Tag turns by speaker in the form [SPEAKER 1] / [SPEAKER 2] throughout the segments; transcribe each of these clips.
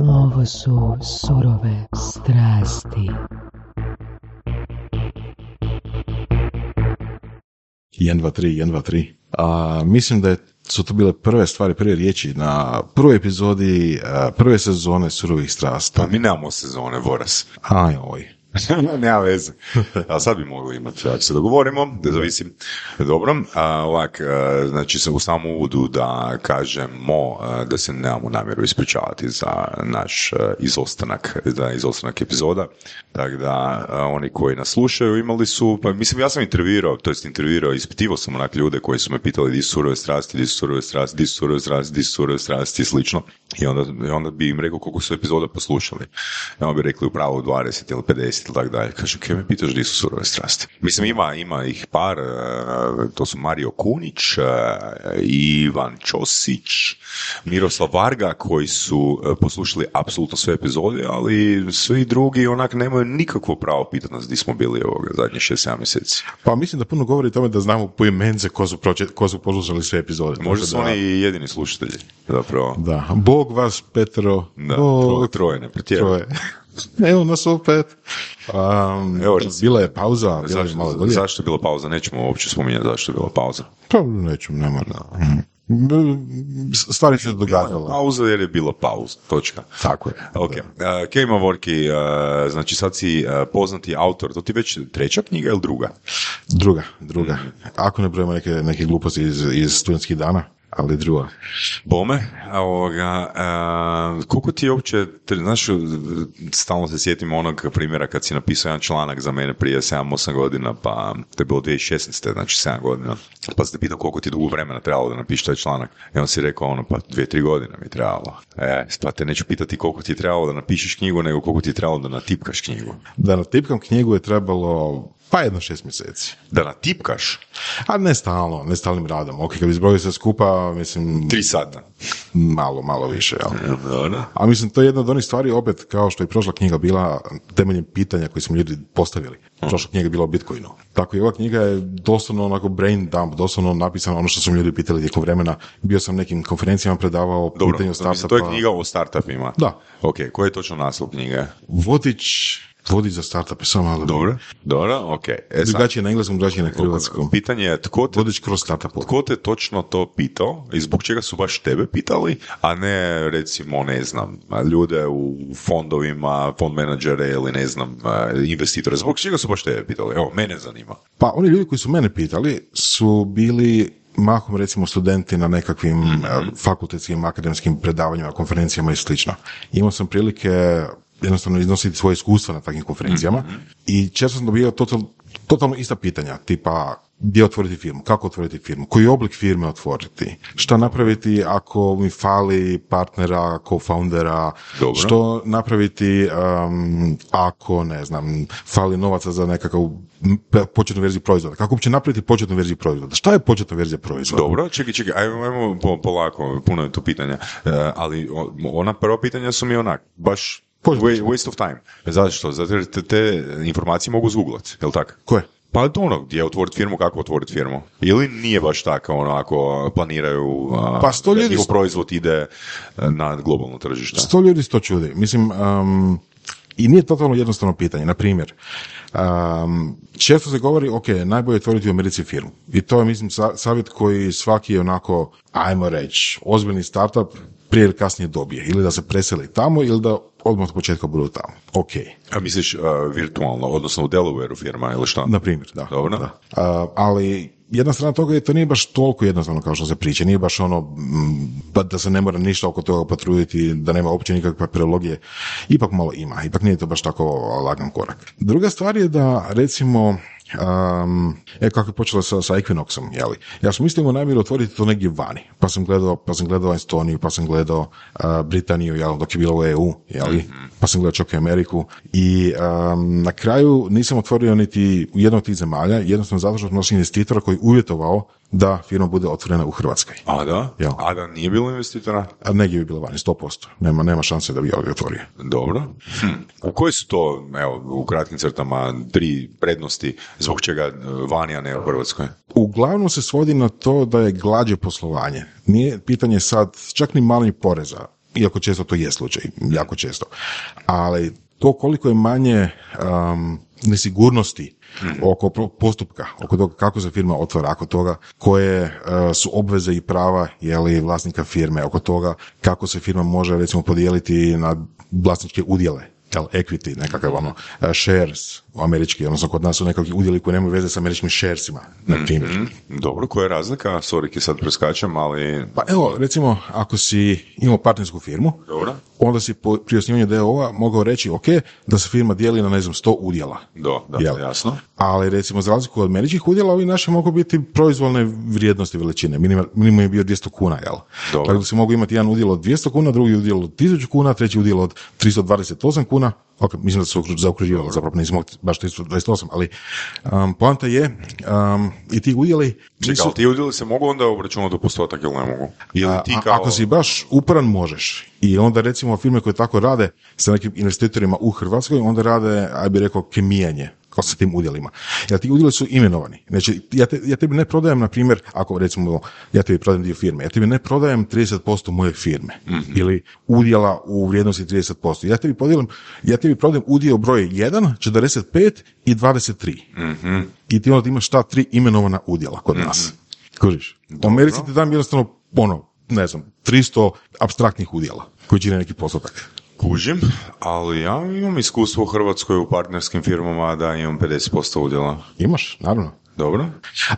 [SPEAKER 1] Ovo su surove strasti.
[SPEAKER 2] Jen, dva, tri, jen, dva, tri. A, mislim da je, su to bile prve stvari, prve riječi na prvoj epizodi a, prve sezone Surovih strasta.
[SPEAKER 3] Pa mi nemamo sezone, Voras.
[SPEAKER 2] Aj, oj.
[SPEAKER 3] Nema veze. A sad bi mogli imati, ako se dogovorimo, da zavisi. Dobro, a, ovak, a, znači sam u samom uvodu da kažemo a, da se nemamo namjeru ispričavati za naš a, izostanak, za izostanak epizoda. Tako da, oni koji nas slušaju imali su, pa mislim, ja sam intervjuirao, to jest intervjuirao, ispitivao sam onak ljude koji su me pitali di su surove strasti, di su surove strasti, di su surove strasti, di su surove strasti i slično. I onda, onda bi im rekao koliko su epizoda poslušali. I onda bi rekli u pravu 20 ili 50 ili tako dalje. Kaže, kaj me pitaš di su surove strasti? Mislim, ima, ima ih par, e, to su Mario Kunić, e, Ivan Ćosić, Miroslav Varga, koji su e, poslušali apsolutno sve epizode, ali svi drugi onak nemaju nikakvo pravo pitati nas di smo bili ovoga zadnje 6-7 mjeseci.
[SPEAKER 2] Pa mislim da puno govori o tome da znamo po imence ko su, proče, ko su poslušali sve epizode.
[SPEAKER 3] Možda su
[SPEAKER 2] da-
[SPEAKER 3] oni jedini slušatelji, zapravo.
[SPEAKER 2] Da, Bog vas, Petro.
[SPEAKER 3] Da,
[SPEAKER 2] Bog,
[SPEAKER 3] tro- troje, ne
[SPEAKER 2] troje. Evo nas opet. Um,
[SPEAKER 3] Evo,
[SPEAKER 2] bila je pauza, bila je
[SPEAKER 3] Zašto,
[SPEAKER 2] malo dulje.
[SPEAKER 3] zašto je bila pauza? Nećemo uopće spominjati zašto je bila pauza.
[SPEAKER 2] Pa neću, ne mora. Mm. Stvari se događala.
[SPEAKER 3] Pauza jer je bila pauza, točka.
[SPEAKER 2] Tako je.
[SPEAKER 3] Ok, uh, Kejma Vorki, uh, znači sad si uh, poznati autor, to ti već treća knjiga ili druga?
[SPEAKER 2] Druga, druga. Ako ne brojimo neke, neke gluposti iz, iz studentskih dana, ali druga.
[SPEAKER 3] Bome, a ovoga, uh, koliko ti je uopće, te- znaš, stalno se sjetim onog primjera kad si napisao jedan članak za mene prije 7-8 godina, pa to je bilo 2016. znači 7 godina, pa sam te pitao koliko ti dugo vremena trebalo da napišeš taj članak. I on si rekao ono, pa 2-3 godine mi trebalo. E, pa te neću pitati koliko ti je trebalo da napišeš knjigu, nego koliko ti je trebalo da natipkaš knjigu.
[SPEAKER 2] Da natipkam knjigu je trebalo pa jedno šest mjeseci.
[SPEAKER 3] Da natipkaš?
[SPEAKER 2] A ne stalno, ne stalnim radom. Ok, kad bi zbrojio sve skupa, mislim,
[SPEAKER 3] 3 sata.
[SPEAKER 2] malo, malo više, jel?
[SPEAKER 3] Dobro.
[SPEAKER 2] A mislim, to je jedna od onih stvari, opet, kao što je prošla knjiga bila temeljem pitanja koje smo ljudi postavili. Prošla knjiga je bila o Bitcoinu. Tako i ova knjiga je doslovno onako brain dump, doslovno napisano ono što su mi ljudi pitali tijekom vremena. Bio sam nekim konferencijama predavao
[SPEAKER 3] Dobro, mislim,
[SPEAKER 2] startupa.
[SPEAKER 3] to je knjiga o startupima.
[SPEAKER 2] Da.
[SPEAKER 3] Ok, koji je točno naslov knjige?
[SPEAKER 2] Vodič, vodič za startupe, samo malo.
[SPEAKER 3] Dobro. Dobro, ok. E
[SPEAKER 2] Drugačije na engleskom, drugačije na hrvatskom.
[SPEAKER 3] pitanje je tko te,
[SPEAKER 2] Vodič kroz startup.
[SPEAKER 3] tko te točno to pitao i zbog čega su baš tebe pitali, a ne recimo, ne znam, ljude u fondovima, fond menadžere ili ne znam, investitore. Zbog čega su baš tebe pitali? Evo, mene zanima.
[SPEAKER 2] Pa oni ljudi koji su mene pitali su bili mahom recimo studenti na nekakvim
[SPEAKER 3] Mhm.
[SPEAKER 2] eh, fakultetskim, akademskim predavanjima, konferencijama i slično. Imao sam prilike jednostavno iznositi svoje iskustva na takvim konferencijama
[SPEAKER 3] Mhm.
[SPEAKER 2] i često sam dobio total, totalno ista pitanja, tipa gdje otvoriti firmu, kako otvoriti firmu, koji oblik firme otvoriti, šta napraviti ako mi fali partnera, co-foundera,
[SPEAKER 3] Dobro.
[SPEAKER 2] što napraviti um, ako, ne znam, fali novaca za nekakav pe- početnu verziju proizvoda. Kako uopće napraviti početnu verziju proizvoda? Šta je početna verzija proizvoda?
[SPEAKER 3] Dobro, čekaj, čekaj, ajmo, ajmo po- polako, puno je tu pitanja. E, ali ona prva pitanja su mi onak, baš waste of time. Zašto? Zato jer te, te informacije mogu zgooglati, jel tako?
[SPEAKER 2] Koje?
[SPEAKER 3] Pa to ono, gdje otvoriti firmu, kako otvoriti firmu. Ili nije baš tako, ono, ako planiraju a,
[SPEAKER 2] Pa sto
[SPEAKER 3] da
[SPEAKER 2] ljudi-
[SPEAKER 3] njihov proizvod ide e, na globalno tržište.
[SPEAKER 2] Sto ljudi sto čudi. Mislim, um, i nije totalno jednostavno pitanje. Na primjer, um, često se govori, ok, najbolje je otvoriti u Americi firmu. I to je, mislim, sa- savjet koji svaki onako, ajmo reći, ozbiljni startup prije ili kasnije dobije. Ili da se preseli tamo, ili da odmah od početka budu tamo. Ok.
[SPEAKER 3] A misliš a, virtualno, odnosno u Delawareu firma ili šta?
[SPEAKER 2] Na primjer, da.
[SPEAKER 3] Dobro.
[SPEAKER 2] da. A, ali jedna strana toga je to nije baš toliko jednostavno kao što se priča. Nije baš ono pa da se ne mora ništa oko toga potruditi, da nema uopće nikakve papirologije. Ipak malo ima. Ipak nije to baš tako lagan korak. Druga stvar je da recimo Um, e, kako je počelo sa, sa Equinoxom, jeli? Ja sam mislio namjeru otvoriti to negdje vani. Pa sam gledao, pa sam gledao Estoniju, pa sam gledao uh, Britaniju, jel, dok je bilo u EU, jeli? Pa sam gledao čak i Ameriku. I um, na kraju nisam otvorio niti u jednom od tih zemalja, jednostavno zato što sam investitora koji je uvjetovao da firma bude otvorena u Hrvatskoj.
[SPEAKER 3] A da?
[SPEAKER 2] Jel.
[SPEAKER 3] A da nije bilo investitora?
[SPEAKER 2] A negdje bi bilo vani, 100%. Nema, nema šanse da bi ovdje otvorio.
[SPEAKER 3] Dobro. Hm. U koji su to, evo, u kratkim crtama, tri prednosti zbog čega e, vani, a ne u Hrvatskoj?
[SPEAKER 2] Uglavnom se svodi na to da je glađe poslovanje. Nije pitanje sad čak ni malih poreza. iako često to je slučaj, jako često. Ali to koliko je manje um, nesigurnosti oko pro- postupka, oko toga kako se firma otvara, oko toga koje uh, su obveze i prava jeli, vlasnika firme, oko toga kako se firma može recimo podijeliti na vlasničke udjele, jel, equity, nekakav ono, uh, shares američki, odnosno kod nas su nekakvi udjeli koji nemaju veze s američkim sharesima, na primjer.
[SPEAKER 3] Mhm. Dobro, koja je razlika? Sorry, ki sad preskačem, ali...
[SPEAKER 2] Pa evo, recimo, ako si imao partnersku firmu,
[SPEAKER 3] Dobro.
[SPEAKER 2] onda si po, pri osnivanju DOO-a mogao reći, ok, da se firma dijeli na, ne znam, 100 udjela.
[SPEAKER 3] Do, da,
[SPEAKER 2] Jel?
[SPEAKER 3] jasno.
[SPEAKER 2] Ali recimo za razliku od američkih udjela, ovi naši mogu biti proizvoljne vrijednosti veličine. Minimum, minimum je bio 200 kuna, jel?
[SPEAKER 3] Dobro.
[SPEAKER 2] Tako da si mogu imati jedan udjel od 200 kuna, drugi udjel od 1000 kuna, treći udjel od 328 kuna. Ok, mislim da su okru- zaokruživali, zapravo nisam mogao baš 328, ali um, poanta je um, i ti udjeli
[SPEAKER 3] Čekaj,
[SPEAKER 2] nisu-
[SPEAKER 3] ali ti udjeli se mogu onda obračunati u postotak ili ne mogu? Ili
[SPEAKER 2] a-
[SPEAKER 3] ti
[SPEAKER 2] a-
[SPEAKER 3] kao...
[SPEAKER 2] Ako si baš uporan možeš. I onda recimo firme koje tako rade sa nekim investitorima u Hrvatskoj, onda rade, aj bi rekao, kemijanje kao sa tim udjelima. Jer ti udjeli su imenovani. Znači, ja, te, ja tebi ne prodajem, na primjer, ako recimo ja tebi prodajem dio firme, ja tebi ne prodajem 30% moje firme ili udjela u vrijednosti 30%. Ja tebi podijelim, ja tebi prodajem udio broj 1, 45 i 23. I ti onda imaš ta tri imenovana udjela kod nas. Kužiš? U Americi ti dam jednostavno, ono, ne znam, 300 abstraktnih udjela koji čine neki postotak.
[SPEAKER 3] Kužim, ali ja imam iskustvo u Hrvatskoj u partnerskim firmama da imam 50% udjela.
[SPEAKER 2] Imaš, naravno.
[SPEAKER 3] Dobro?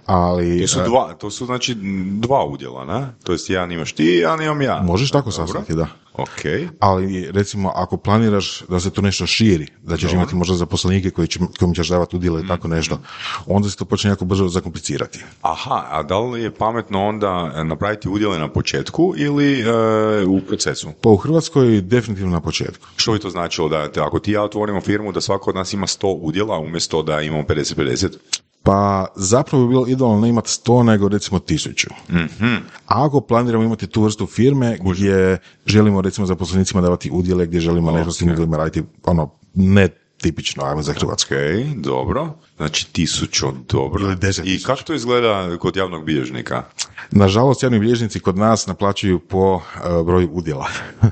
[SPEAKER 2] Ali
[SPEAKER 3] To su
[SPEAKER 2] e,
[SPEAKER 3] dva, to su znači dva udjela, ne? To jest jedan imaš ti, jedan imam ja.
[SPEAKER 2] možeš tako sastaviti, da.
[SPEAKER 3] Ok.
[SPEAKER 2] Ali recimo ako planiraš da se to nešto širi, da ćeš imati možda zaposlenike koji će, kojim ćeš davati udjele i tako nešto, onda se to počne jako brzo zakomplicirati.
[SPEAKER 3] Aha, a da li je pametno onda napraviti udjele na početku ili e, u procesu?
[SPEAKER 2] Pa u Hrvatskoj definitivno na početku.
[SPEAKER 3] Što bi to značilo da te, ako ti ja otvorimo firmu da svako od nas ima 100 udjela umjesto da imamo 50-50?
[SPEAKER 2] Pa zapravo bi bilo idealno ne imati 100 nego recimo 1000. A ako planiramo imati tu vrstu firme gdje želimo recimo zaposlenicima davati udjele, gdje želimo nešto s tim udjelima raditi, ono, ne tipično, ajmo za Hrvatsku.
[SPEAKER 3] Ok, dobro. Znači tisuću, dobro.
[SPEAKER 2] Ili deset
[SPEAKER 3] I kako to izgleda kod javnog bilježnika?
[SPEAKER 2] Nažalost, javni bilježnici kod nas naplaćuju po e, broju udjela.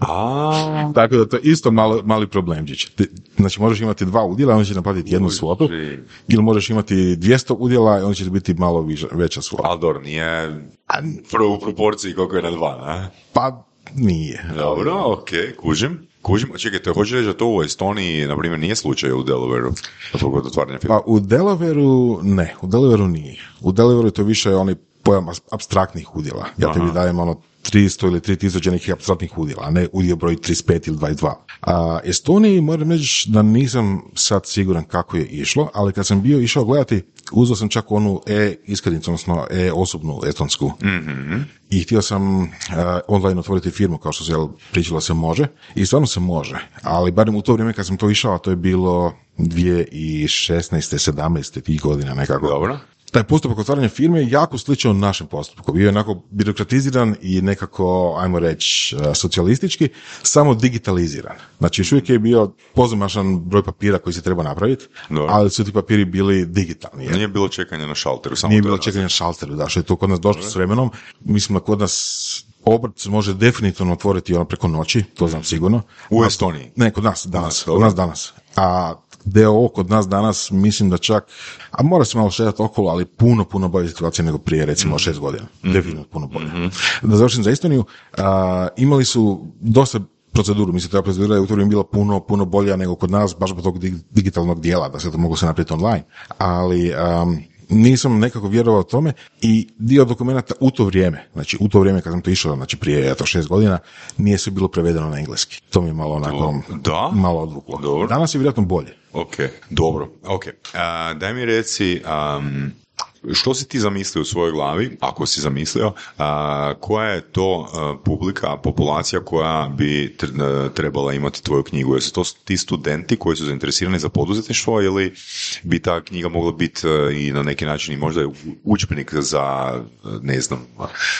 [SPEAKER 3] A,
[SPEAKER 2] Tako da to je isto malo, mali problemčić. Ti- Znači, možeš imati dva udjela, on će naplatiti jednu svotu, ili možeš imati 200 udjela, i onda će ti biti malo viža- veća svota.
[SPEAKER 3] ali dobro, nije u proporciji koliko je na dva, ne?
[SPEAKER 2] Pa nije.
[SPEAKER 3] Dobro, ok, kužim. Kužim, čekajte, hoćeš reći da to u Estoniji, na primjer, nije slučaj u Delawareu, zbog otvaranja firme?
[SPEAKER 2] Pa u Delaveru ne, u Delaveru nije. U Delaveru je to više onaj pojam abstraktnih udjela. Ja tebi dajem ono 300 ili 3000 nekih abstraktnih udjela, a ne udjel broj 35 ili 22. A Estoniji moram reći da nisam sad siguran kako je išlo, ali kad sam bio išao gledati, uzeo sam čak onu e-iskaznicu, odnosno e-osobnu estonsku. I htio sam uh, online otvoriti firmu, kao što se pričalo se može. I stvarno se može. Ali barem u to vrijeme kad sam to išao, a to je bilo 2016. 17. tih godina nekako.
[SPEAKER 3] Dobro.
[SPEAKER 2] Taj postupak otvaranja firme je jako sličan našem postupku. Bio je onako birokratiziran i nekako, ajmo reći, uh, socijalistički, samo digitaliziran. Znači, još uvijek je bio pozamašan broj papira koji se treba napraviti,
[SPEAKER 3] Dobro.
[SPEAKER 2] ali su ti papiri bili digitalni. jel?
[SPEAKER 3] Nije bilo čekanja na šalteru, samo
[SPEAKER 2] Nije bilo čekanja na šalteru, da, što je to kod nas došlo s vremenom. Mislim da kod nas obrt se može definitivno otvoriti ono preko noći, to znam sigurno.
[SPEAKER 3] U Estoniji?
[SPEAKER 2] Ne, kod nas danas, kod nas danas. A DO kod nas danas mislim da čak, a mora se malo šetati okolo, ali puno, puno bolje situacije nego prije recimo šest godina. Definitivno puno bolje. Da završim za Estoniju, a, imali su dosta proceduru, mislim ta procedura je u to vrijeme bila puno, puno bolja nego kod nas, baš zbog tog dig- digitalnog dijela, da se to mogu se napraviti online. Ali um, nisam nekako vjerovao tome i dio dokumenta u to vrijeme, znači u to vrijeme kad sam to išao, znači prije eto šest godina, nije sve bilo prevedeno na engleski. To mi je malo onako,
[SPEAKER 3] Da?
[SPEAKER 2] malo odvuklo.
[SPEAKER 3] Dobro.
[SPEAKER 2] Danas je vjerojatno bolje.
[SPEAKER 3] Ok, dobro. Ok, A, daj mi reci, am, što si ti zamislio u svojoj glavi, ako si zamislio, a, koja je to a, publika, populacija koja bi tr- trebala imati tvoju knjigu? Jesu to ti studenti koji su zainteresirani za poduzetništvo ili bi ta knjiga mogla biti a, i na neki način i možda učbenik za, a, ne znam,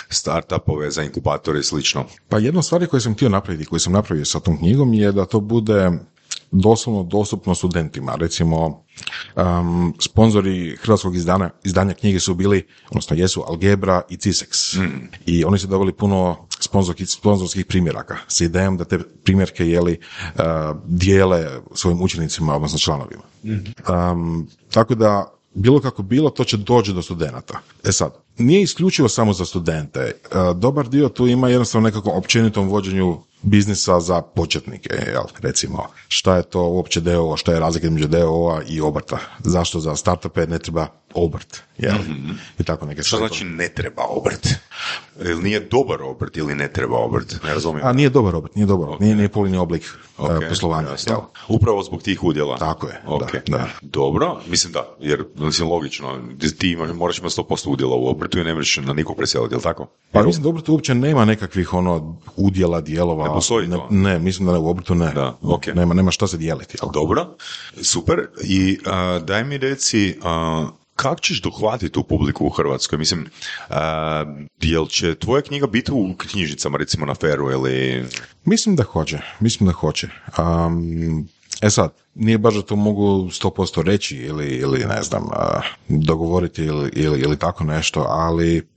[SPEAKER 3] startupove, za inkubatore i slično?
[SPEAKER 2] Pa jedna od stvari koje sam htio napraviti, koju sam napravio sa tom knjigom je da to bude doslovno dostupno studentima. Recimo, um, sponzori hrvatskog izdana, izdanja knjige su bili, odnosno jesu Algebra i Cisex. I oni su dobili puno sponzorskih, sponzorskih primjeraka s idejom da te primjerke jeli uh, dijele svojim učenicima, odnosno članovima. Um, tako da bilo kako bilo, to će doći do studenata. E sad, nije isključivo samo za studente. Uh, dobar dio tu ima jednostavno nekakvom općenitom vođenju biznisa za početnike, jel? recimo. Šta je to uopće DOO, šta je razlika između DOO-a i obrta? Zašto za startupe ne treba obrt? Jel? I tako neke
[SPEAKER 3] Što znači ne treba obrt? Ili nije dobar obrt ili ne treba obrt? Ne razumijem.
[SPEAKER 2] A nije dobar obrt, nije dobar obrt, nije, nije povoljni oblik uh,
[SPEAKER 3] Ok,
[SPEAKER 2] poslovanja. jel?
[SPEAKER 3] Upravo zbog tih udjela.
[SPEAKER 2] Tako je,
[SPEAKER 3] Ok,
[SPEAKER 2] da, da.
[SPEAKER 3] Dobro, mislim da, jer mislim logično, ti moraš imati 100% udjela u obrtu i ne možeš na nikog preseliti, jel tako?
[SPEAKER 2] Pa mislim da u obrtu uopće nema nekakvih ono udjela, dijelova.
[SPEAKER 3] Ne postoji
[SPEAKER 2] ne,
[SPEAKER 3] to?
[SPEAKER 2] ne, mislim da ne, u obrtu ne.
[SPEAKER 3] Da, ok.
[SPEAKER 2] Nema, nema šta se dijeliti. Jel?
[SPEAKER 3] Dobro, super. I a, daj mi reci, a, kako ćeš dohvatiti tu publiku u Hrvatskoj? Mislim, a, jel će tvoja knjiga biti u knjižnicama, recimo na Feru ili...
[SPEAKER 2] Mislim da hoće, mislim da hoće. Um, e sad, nije baš da to mogu 100% reći ili, ili ne znam, a, dogovoriti ili, ili, ili tako nešto, ali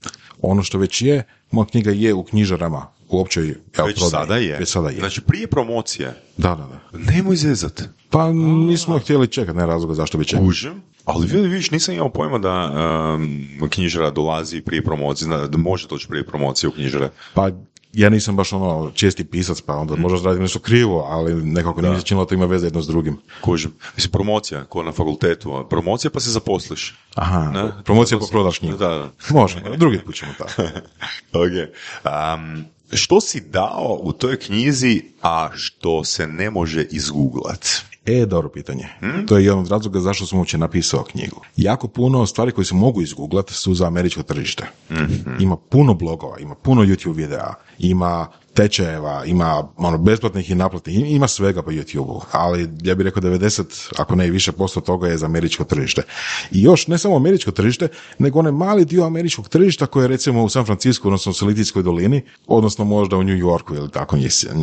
[SPEAKER 2] ono što već je, moja knjiga je u knjižarama u općoj jel,
[SPEAKER 3] Već
[SPEAKER 2] prodaji.
[SPEAKER 3] sada je.
[SPEAKER 2] Već sada je.
[SPEAKER 3] Znači, prije promocije.
[SPEAKER 2] Da, da, da.
[SPEAKER 3] Nemoj zezat.
[SPEAKER 2] Pa nismo htjeli čekati, ne razloga zašto bi čekali.
[SPEAKER 3] Kužim. Ali vidi, vidiš, nisam imao pojma da um, knjižara dolazi prije promocije, da može doći prije promocije u knjižare.
[SPEAKER 2] Pa ja nisam baš ono česti pisac, pa onda možda radim nešto krivo, ali nekako nije se činilo to ima veze jedno s drugim.
[SPEAKER 3] Kužim. Mislim, promocija, ko na fakultetu. Promocija pa se zaposliš.
[SPEAKER 2] Aha,
[SPEAKER 3] Ne?
[SPEAKER 2] promocija po prodaš knjigu.
[SPEAKER 3] Da, da.
[SPEAKER 2] Može, drugi put ćemo tako.
[SPEAKER 3] ok. Um, što si dao u toj knjizi, a što se ne može izgooglat?
[SPEAKER 2] E, dobro pitanje.
[SPEAKER 3] Hmm?
[SPEAKER 2] To je jedan od razloga zašto sam uopće napisao knjigu. Jako puno stvari koje se mogu izgooglati su za američko tržište.
[SPEAKER 3] Mhm.
[SPEAKER 2] Ima puno blogova, ima puno YouTube videa, ima tečajeva, ima ono, besplatnih i naplatnih, ima svega po YouTube-u, ali ja bih rekao 90, ako ne i više posto toga je za američko tržište. I još ne samo američko tržište, nego onaj mali dio američkog tržišta koje je recimo u San Francisco, odnosno u Silicijskoj dolini, odnosno možda u New Yorku ili tako,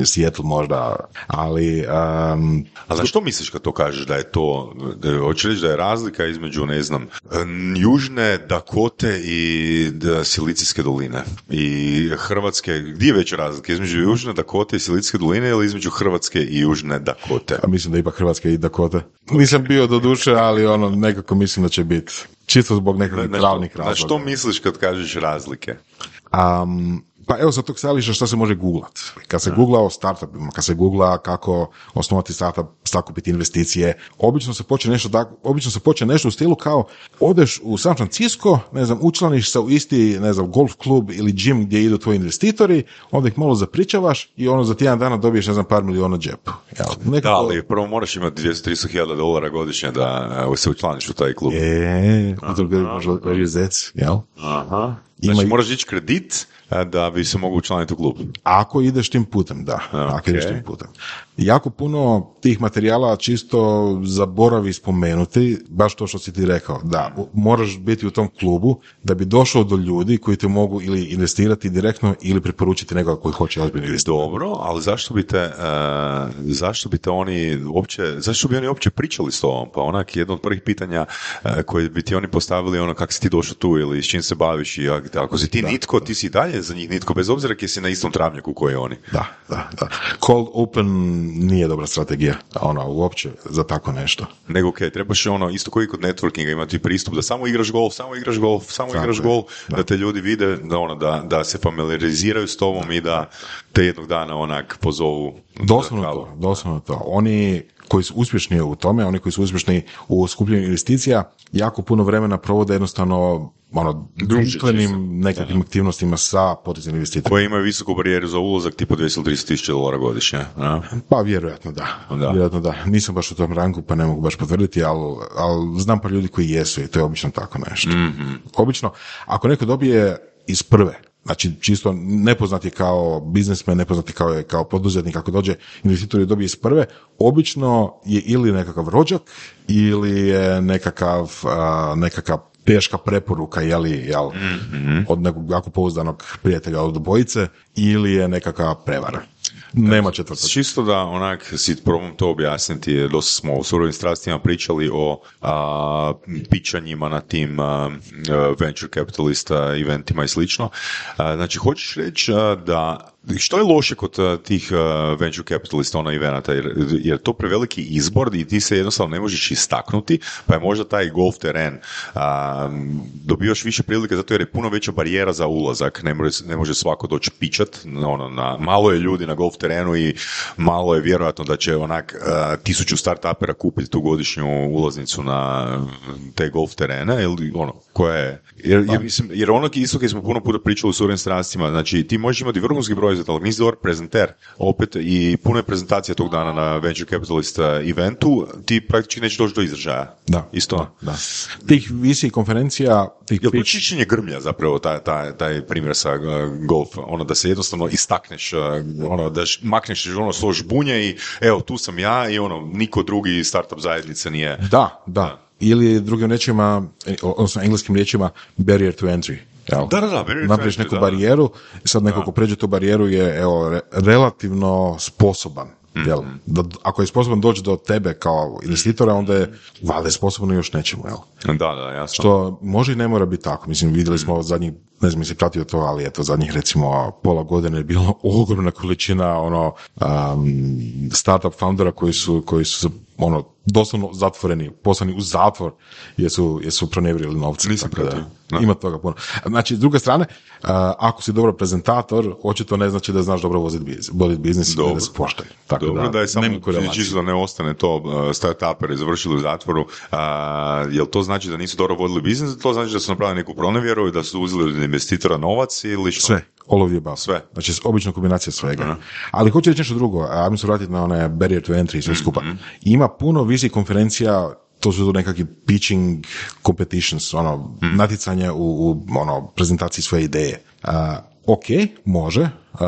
[SPEAKER 2] Seattle možda, ali um,
[SPEAKER 3] A znaš što misliš kad to kažeš da je to, da, reći da je razlika između, ne znam, južne Dakote i da, Silicijske doline i Hrvatske, gdje je veća razlika između južne Dakote i Silicijske doline ili između Hrvatske i južne Dakote?
[SPEAKER 2] A mislim da ipak Hrvatska i Dakota. Nisam bio do duše, ali ono, nekako mislim da će biti. Čisto zbog nekakvih pravnih
[SPEAKER 3] što, na
[SPEAKER 2] razloga.
[SPEAKER 3] što misliš kad kažeš razlike?
[SPEAKER 2] Um, pa evo sa tog stajališta šta se može googlat. Kad se googla o startupima, kad se googla kako osnovati startup, sakupiti investicije, obično se počne nešto tak, obično se počne nešto u stilu kao odeš u San Francisco, ne znam, učlaniš se u isti, ne znam, golf klub ili gym gdje idu tvoji investitori, onda ih malo zapričavaš i ono za tjedan dana dobiješ, ne znam, par miliona u džepu. Jel?
[SPEAKER 3] Da,
[SPEAKER 2] Nekako-
[SPEAKER 3] ali prvo moraš imati 200-300 hiljada dolara godišnje da e, se učlaniš u taj klub.
[SPEAKER 2] E, udruga može leži zec, jel?
[SPEAKER 3] Aha.
[SPEAKER 2] Ima
[SPEAKER 3] Znači
[SPEAKER 2] i-
[SPEAKER 3] moraš dići kredit da bi se mogu učlaniti u klub.
[SPEAKER 2] Ako ideš tim putem, da. Ako
[SPEAKER 3] Ok.
[SPEAKER 2] ideš tim putem. Jako puno tih materijala čisto zaboravi spomenuti, baš to što si ti rekao, da moraš biti u tom klubu da bi došao do ljudi koji te mogu ili investirati direktno ili preporučiti nekoga koji hoće ozbiljno investirati.
[SPEAKER 3] Dobro, ali zašto bi te, e, zašto bi te oni uopće, zašto bi oni uopće pričali s tobom? Pa onak, jedno od prvih pitanja e, koje bi ti oni postavili, ono, kako si ti došao tu ili s čim se baviš i ak- ako si ti nitko, ti si dalje za njih nitko, bez obzira kje si na istom travnjaku koji oni.
[SPEAKER 2] Da, da, da. Cold open nije dobra strategija, ona uopće za tako nešto.
[SPEAKER 3] Nego, ok, trebaš ono, isto koji kod networkinga imati pristup da samo igraš golf, samo igraš golf, samo
[SPEAKER 2] Tako
[SPEAKER 3] igraš
[SPEAKER 2] je,
[SPEAKER 3] golf, da.
[SPEAKER 2] da.
[SPEAKER 3] te ljudi vide, da, ono, da, da se familiariziraju s tobom i da te jednog dana onak pozovu.
[SPEAKER 2] Doslovno to, doslovno to. Oni koji su uspješni u tome, oni koji su uspješni u skupljenju investicija, jako puno vremena provode jednostavno ono, društvenim nekakvim aktivnostima sa potencijalnim investitorima.
[SPEAKER 3] Koji imaju visoku barijeru za ulazak, tipa 200 ili 300 tisuća dolara godišnje. a?
[SPEAKER 2] Pa vjerojatno da.
[SPEAKER 3] Da.
[SPEAKER 2] Vjerojatno da. Nisam baš u tom ranku pa ne mogu baš potvrditi, ali, ali znam par ljudi koji jesu i to je obično tako nešto. Obično, ako neko dobije iz prve, znači čisto nepoznat je kao biznismen, nepoznat je kao, kao poduzetnik, ako dođe investitor i dobije iz prve, obično je ili nekakav rođak ili je nekakav, a, nekakav teška preporuka, jeli, jel, od nekog jako pouzdanog prijatelja od obojice, ili je nekakva prevara. Nema četvrtog.
[SPEAKER 3] Čisto da onak si probam to objasniti, jer dosta smo u surovim strastima pričali o a, pičanjima na tim a, venture capitalista eventima i slično. A, znači, hoćeš reći a, da što je loše kod uh, tih uh, venture capitalista, ona evenata, jer, jer to preveliki izbor i ti se jednostavno ne možeš istaknuti, pa je možda taj golf teren uh, dobivaš više prilike zato jer je puno veća barijera za ulazak, ne može, ne može svako doći pičat, ono, na, malo je ljudi na golf terenu i malo je vjerojatno da će onak tisuću start-upera kupiti tu godišnju ulaznicu na te golf terene, ili ono, koja je, jer, jer, mislim, jer ono isto smo puno puta pričali u surovim strastima, znači ti možeš imati vrhunski broj proizvod, ali nisi dobar prezenter, opet i puno je prezentacija tog dana na Venture Capitalist uh, eventu, ti praktički neće doći do izražaja.
[SPEAKER 2] Da.
[SPEAKER 3] Isto.
[SPEAKER 2] Da. Tih visi konferencija, tih
[SPEAKER 3] Jel čišćenje grmlja zapravo, taj, taj, taj primjer sa uh, golf, ono da se jednostavno istakneš, uh, ono da makneš ono svoje žbunje i evo tu sam ja i ono niko drugi startup zajednice nije.
[SPEAKER 2] Da, da. Ili drugim riječima, e, odnosno engleskim riječima, barrier to entry. Jel?
[SPEAKER 3] Da, da, da, entry,
[SPEAKER 2] neku
[SPEAKER 3] da,
[SPEAKER 2] barijeru, i sad neko ko pređe tu barijeru je evo, re- relativno sposoban.
[SPEAKER 3] Mhm.
[SPEAKER 2] Jel? Da, ako je sposoban doći do tebe kao investitora, onda je valjda je sposoban još nečemu. Jel?
[SPEAKER 3] Da, da, jasno.
[SPEAKER 2] Što može i ne mora biti tako. Mislim, vidjeli smo zadnjih, ne znam jesi pratio to, ali eto, zadnjih recimo pola godine je bilo ogromna količina ono um, startup foundera koji su, koji su ono doslovno zatvoreni, poslani u zatvor jer su, jer su pronevjerili novce.
[SPEAKER 3] Nisam
[SPEAKER 2] Tako da,
[SPEAKER 3] da.
[SPEAKER 2] Ima toga puno. Znači, s druge strane, uh, ako si dobar prezentator, očito ne znači da znaš dobro voziti biznis, voditi biznis i
[SPEAKER 3] Dobro.
[SPEAKER 2] da se poštaj. Tako
[SPEAKER 3] Dobro, da, je samo čisto da ne ostane to uh, start-uperi završili u zatvoru, uh, jel to znači da nisu dobro vodili biznis, to znači da su napravili neku pronevjeru i da su uzeli od investitora novac ili što?
[SPEAKER 2] Sve, all of the above.
[SPEAKER 3] Sve.
[SPEAKER 2] Znači, obična kombinacija svega. Ali hoću reći nešto drugo, a mi se vratiti na one barrier to entry i sve skupa. Ima puno vizij konferencija to su nekakvi pitching competitions, ono, natjecanje u, u ono, prezentaciji svoje ideje. Uh, ok, može, uh,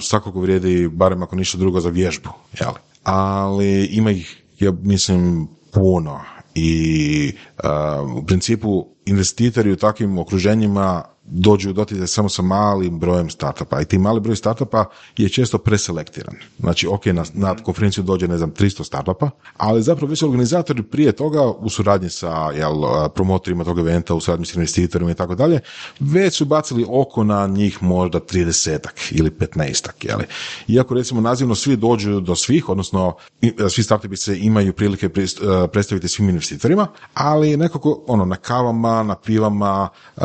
[SPEAKER 2] svakako vrijedi, barem ako ništa drugo, za vježbu, jel? Ali ima ih, ja mislim, puno i uh, u principu investitori u takvim okruženjima dođu u doticaj samo sa malim brojem startupa i ti mali broj startupa je često preselektiran. Znači, ok, na, na konferenciju dođe, ne znam, 300 startupa, ali zapravo već su organizatori prije toga u suradnji sa jel, promotorima tog eventa, u suradnji s investitorima i tako dalje, već su bacili oko na njih možda 30 ili 15 jeli. Iako recimo nazivno svi dođu do svih, odnosno i- svi startupi se imaju prilike eh, predstaviti svim investitorima, ali nekako ono na kavama, na pivama, uh,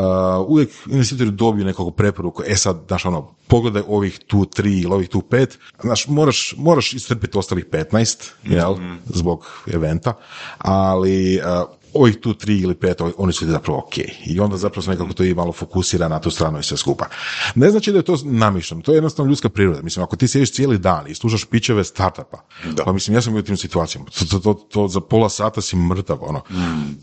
[SPEAKER 2] uvijek investitori dobiju nekakvu preporuku, e sad, znaš ono, pogledaj ovih tu tri ili ovih tu pet, znaš, moraš, moraš istrpiti ostalih 15, jel, zbog eventa, ali uh, ovih tu tri ili pet, oni su zapravo ok. I onda zapravo se nekako to i malo fokusira na tu stranu i sve skupa. Ne znači da je to namišljeno, to je jednostavno ljudska priroda. Mislim, ako ti sjediš cijeli dan i slušaš pičeve startupa,
[SPEAKER 3] Da.
[SPEAKER 2] pa mislim, ja sam bio u tim situacijama. To, to, to, to za pola sata si mrtav, ono.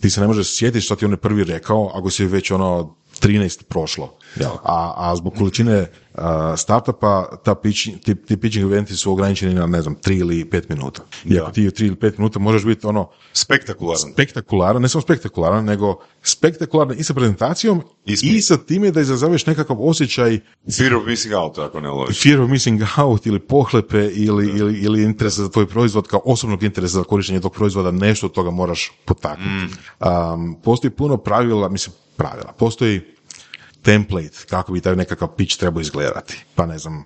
[SPEAKER 2] Ti se ne možeš sjetiti što ti on je prvi rekao, ako si već ono 13 prošlo. Jel? A, a zbog količine uh, startupa, ta pitch, ti, ti pitching eventi su ograničeni na, ne znam, 3 ili 5 minuta. I ako ti u 3 ili 5 minuta možeš biti ono,
[SPEAKER 3] Spektakularan.
[SPEAKER 2] spektakularan, ne samo spektakularan, nego spektakularan i sa prezentacijom
[SPEAKER 3] I
[SPEAKER 2] sa time da izazoveš nekakav osjećaj
[SPEAKER 3] Fear of missing out, ako ne loži.
[SPEAKER 2] fear of missing out ili pohlepe ili, ili, ili interesa za tvoj proizvod kao osobnog interesa za korištenje tog proizvoda, nešto od toga moraš potaknuti. Um, postoji puno pravila, mislim pravila, postoji template, kako bi taj nekakav pitch trebao izgledati. Pa ne znam,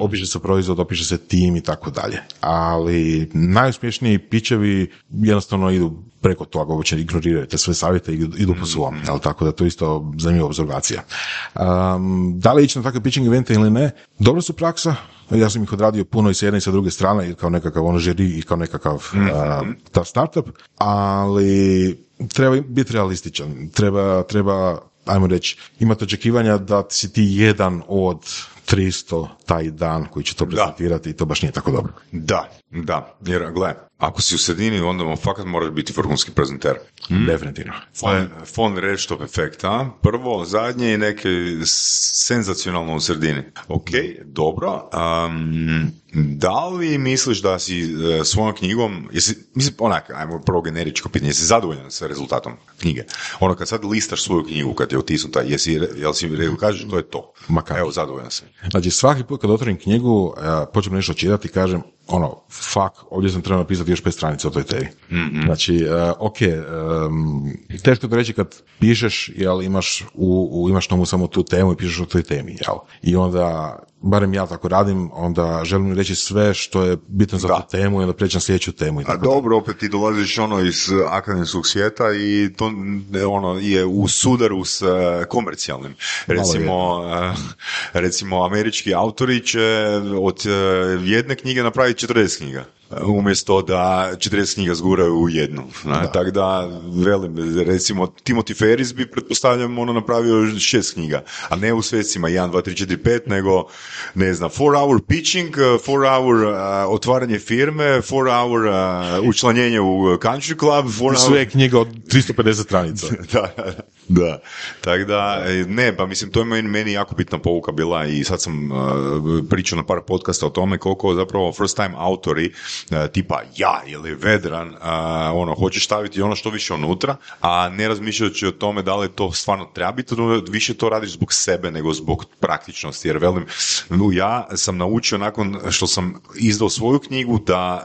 [SPEAKER 2] opiše se proizvod, opiše se tim i tako dalje. Ali najuspješniji pičevi jednostavno idu preko toga, uopće ignoriraju te sve savjete i idu, po svom. Jel, tako da to je isto zanimljiva observacija. Um, da li ići na takve pitching evente ili ne, dobra su praksa, ja sam ih odradio puno i sa jedne i sa druge strane, i kao nekakav ono žiri i kao nekakav a, ta startup, ali treba biti realističan, treba, treba ajmo reći, imati očekivanja da si ti jedan od 300 taj dan koji će to prezentirati i to baš nije tako dobro.
[SPEAKER 3] Da, da. Jer, gle, ako si u sredini, onda mu fakat moraš biti vrhunski prezenter.
[SPEAKER 2] Definitivno.
[SPEAKER 3] Fon, fon red top efekt, a? Prvo, zadnje i neke senzacionalno u sredini. Ok, dobro. Um, da li misliš da si e, svojom knjigom, jesi, mislim, onak, ajmo prvo generičko pitanje, jesi zadovoljan sa rezultatom knjige? Ono, kad sad listaš svoju knjigu, kad je otisnuta, jesi, jel si rekao, kažeš, to je to.
[SPEAKER 2] Ma?
[SPEAKER 3] Evo, zadovoljan sam.
[SPEAKER 2] Znači, svaki put kad otvorim knjigu, uh, počnem nešto čitati, kažem, ono, fuck, ovdje sam trebao napisati još pet stranica o toj temi. Znači, uh, ok, um, teško to reći kad pišeš, jel, imaš, u, u, imaš tomu samo tu temu i pišeš o toj temi, jel? I onda, barem ja tako radim, onda želim reći sve što je bitno za
[SPEAKER 3] Da.
[SPEAKER 2] tu temu i onda pređem na sljedeću temu. I
[SPEAKER 3] A
[SPEAKER 2] tako
[SPEAKER 3] dobro, opet ti dolaziš ono iz akademskog svijeta i to ono je u sudaru s eh, komercijalnim. Recimo, recimo američki autori će od jedne knjige napraviti 40 knjiga. Umjesto da 40 knjiga zguraju u jednu. Tako da, velim, recimo, Timothy Ferris bi, pretpostavljam, ono napravio šest knjiga, a ne u svecima 1, 2, 3, 4, 5, nego, ne znam, 4 hour pitching, 4 hour uh, otvaranje firme, 4 hour uh, učlanjenje u country club, 4
[SPEAKER 2] I
[SPEAKER 3] hour...
[SPEAKER 2] sve knjiga od 350 stranica.
[SPEAKER 3] da, da. Tako da, e, ne, pa mislim, to je meni, meni jako bitna pouka bila i sad sam uh, pričao na par podcasta o tome koliko zapravo first time autori tipa ja ili Vedran, uh, ono, hoćeš staviti ono što više unutra, a ne razmišljajući o tome da li to stvarno treba biti, ono, više to radiš zbog sebe nego zbog praktičnosti, jer velim, nu, ja sam naučio nakon što sam izdao svoju knjigu da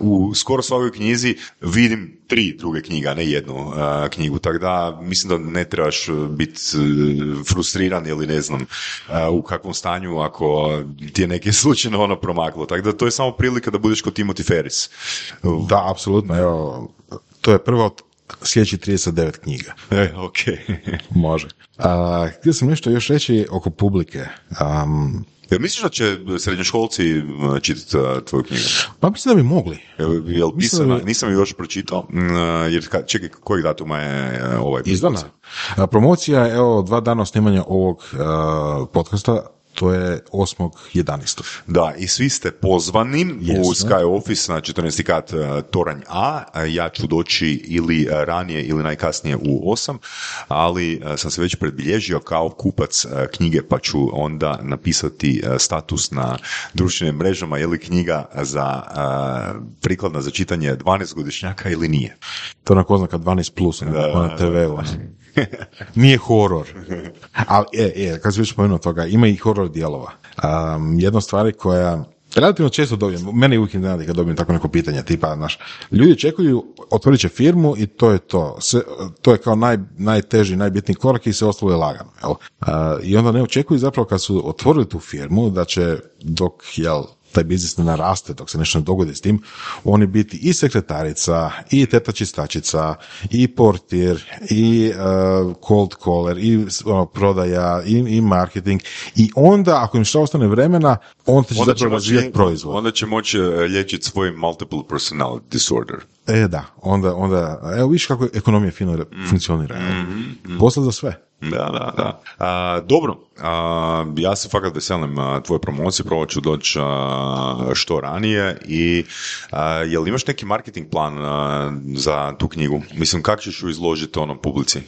[SPEAKER 3] uh, u skoro svakoj knjizi vidim tri druge knjige, a ne jednu uh, knjigu, tako da mislim da ne trebaš biti uh, frustriran ili ne znam uh, u kakvom stanju ako ti je neki slučajno ono promaklo, tako da to je samo prilika da budeš kod Timothy Ferris.
[SPEAKER 2] Da, apsolutno, evo, to je prvo od sljedećih 39 knjiga.
[SPEAKER 3] E, ok.
[SPEAKER 2] Može. A, htio sam nešto još reći oko publike. Um,
[SPEAKER 3] Jel misliš da će srednjoškolci uh, čitati uh, tvoju knjigu?
[SPEAKER 2] pa mislim da bi mogli.
[SPEAKER 3] Jel, jel pisana?
[SPEAKER 2] bi-
[SPEAKER 3] Nisam ju još pročitao, uh, jer ka- čekaj, kojeg datuma je uh, ovaj?
[SPEAKER 2] Izdana. Promocija je, evo, dva dana snimanja ovog a, podcasta, to je 8.11.
[SPEAKER 3] Da, i svi ste pozvani u
[SPEAKER 2] Jesmo.
[SPEAKER 3] Sky Office na 14. kat e, Toranj A. Ja ću doći ili e, ranije ili najkasnije u 8, ali e, sam se već predbilježio kao kupac knjige, pa ću onda napisati status na društvenim mrežama je li knjiga za prikladna za čitanje 12-godišnjaka ili nije.
[SPEAKER 2] To je oznaka 12+, plus, na TV-u. Nije horor. Ali, e, e, kad si već spomenuo toga, ima i horor dijelova. Um, jedna stvari koja Relativno često dobijem, mene uvijek iznenadi kad dobijem tako neko pitanje, tipa, znaš, ljudi čekuju, otvorit će firmu i to je to. Sve, to je kao naj, najteži, najbitniji korak i sve ostalo je lagano. Jel? A, I onda ne očekuju zapravo kad su otvorili tu firmu da će dok, jel, taj biznis ne naraste, dok se nešto ne dogodi s tim, oni biti i sekretarica, i teta čistačica, i portir, i uh, cold caller, i ono, prodaja, i, i marketing. I onda, ako im što ostane vremena, on će zapravo razvijati proizvod.
[SPEAKER 3] onda će moći e, liječiti svoj multiple personality disorder.
[SPEAKER 2] E da, onda, onda evo viš kako ekonomija fino re- funkcionira. Mm Posla za sve.
[SPEAKER 3] Da, da, da. A, dobro, a, ja se fakat veselim a, tvoje promocije, probat ću doći što ranije i jel imaš neki marketing plan za tu knjigu? Mislim, kako ćeš ju izložiti ono publici?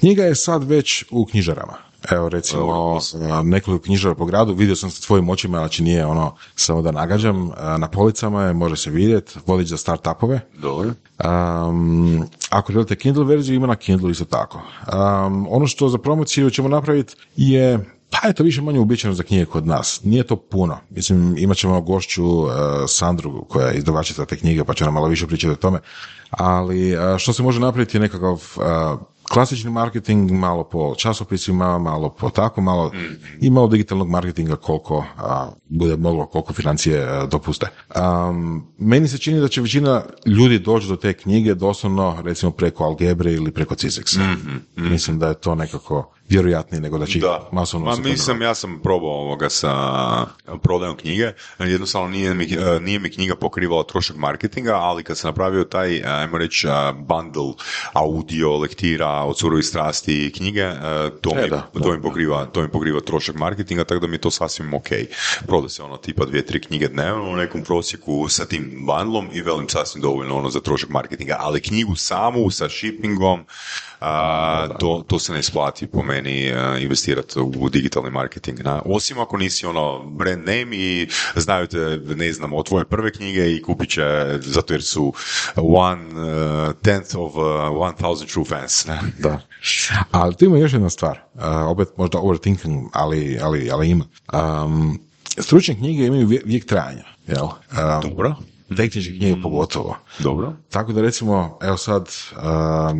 [SPEAKER 2] Knjiga je sad već u knjižarama. Evo recimo nekoliko knjižara po gradu, vidio sam sa svojim očima, znači nije ono samo da nagađam, na policama je, može se vidjeti, vodič za startupove.
[SPEAKER 3] Dobro.
[SPEAKER 2] Um, ako želite Kindle verziju, ima na Kindle isto tako. Um, ono što za promociju ćemo napraviti je pa je to više manje uobičajeno za knjige kod nas. Nije to puno. Mislim, imat ćemo gošću uh, Sandru koja je izdavačica te knjige, pa će nam malo više pričati o tome. Ali uh, što se može napraviti je nekakav uh, klasični marketing, malo po časopisima, malo po tako, malo i malo digitalnog marketinga koliko a, bude moglo, koliko financije a, dopuste. Um, meni se čini da će većina ljudi doći do te knjige doslovno recimo preko Algebre ili preko Cizexa. Mislim da je to nekako vjerojatnije nego da će
[SPEAKER 3] Da,
[SPEAKER 2] masovno
[SPEAKER 3] Ma mislim, ja sam probao ovoga sa prodajom knjige, jednostavno nije mi, eh, nije mi knjiga pokrivala trošak marketinga, ali kad sam napravio taj, eh, ajmo reći, eh, bundle audio, lektira, od surovi strasti i knjige, to,
[SPEAKER 2] E,
[SPEAKER 3] mi,
[SPEAKER 2] da,
[SPEAKER 3] to,
[SPEAKER 2] da.
[SPEAKER 3] mi pokriva, to mi pokriva trošak marketinga, tako da mi je to sasvim ok. Proda se ono tipa dvije, tri knjige dnevno u nekom prosjeku sa tim bundlom i velim sasvim dovoljno ono za trošak marketinga, ali knjigu samu sa shippingom, a, to, to se ne isplati po meni uh, investirati u digitalni marketing. Na, osim ako nisi ono brand name i znaju te, ne znam, od tvoje prve knjige i kupit će zato jer su one uh, tenth of uh, one thousand true fans. Ne?
[SPEAKER 2] Da. Ali tu ima još jedna stvar, uh, opet možda overthinking, ali, ali, ali ima. Um, stručne knjige imaju vije- vijek trajanja, jel? Um,
[SPEAKER 3] Dobro.
[SPEAKER 2] Tehničke knjige pogotovo.
[SPEAKER 3] Dobro.
[SPEAKER 2] Tako da recimo, evo sad, um,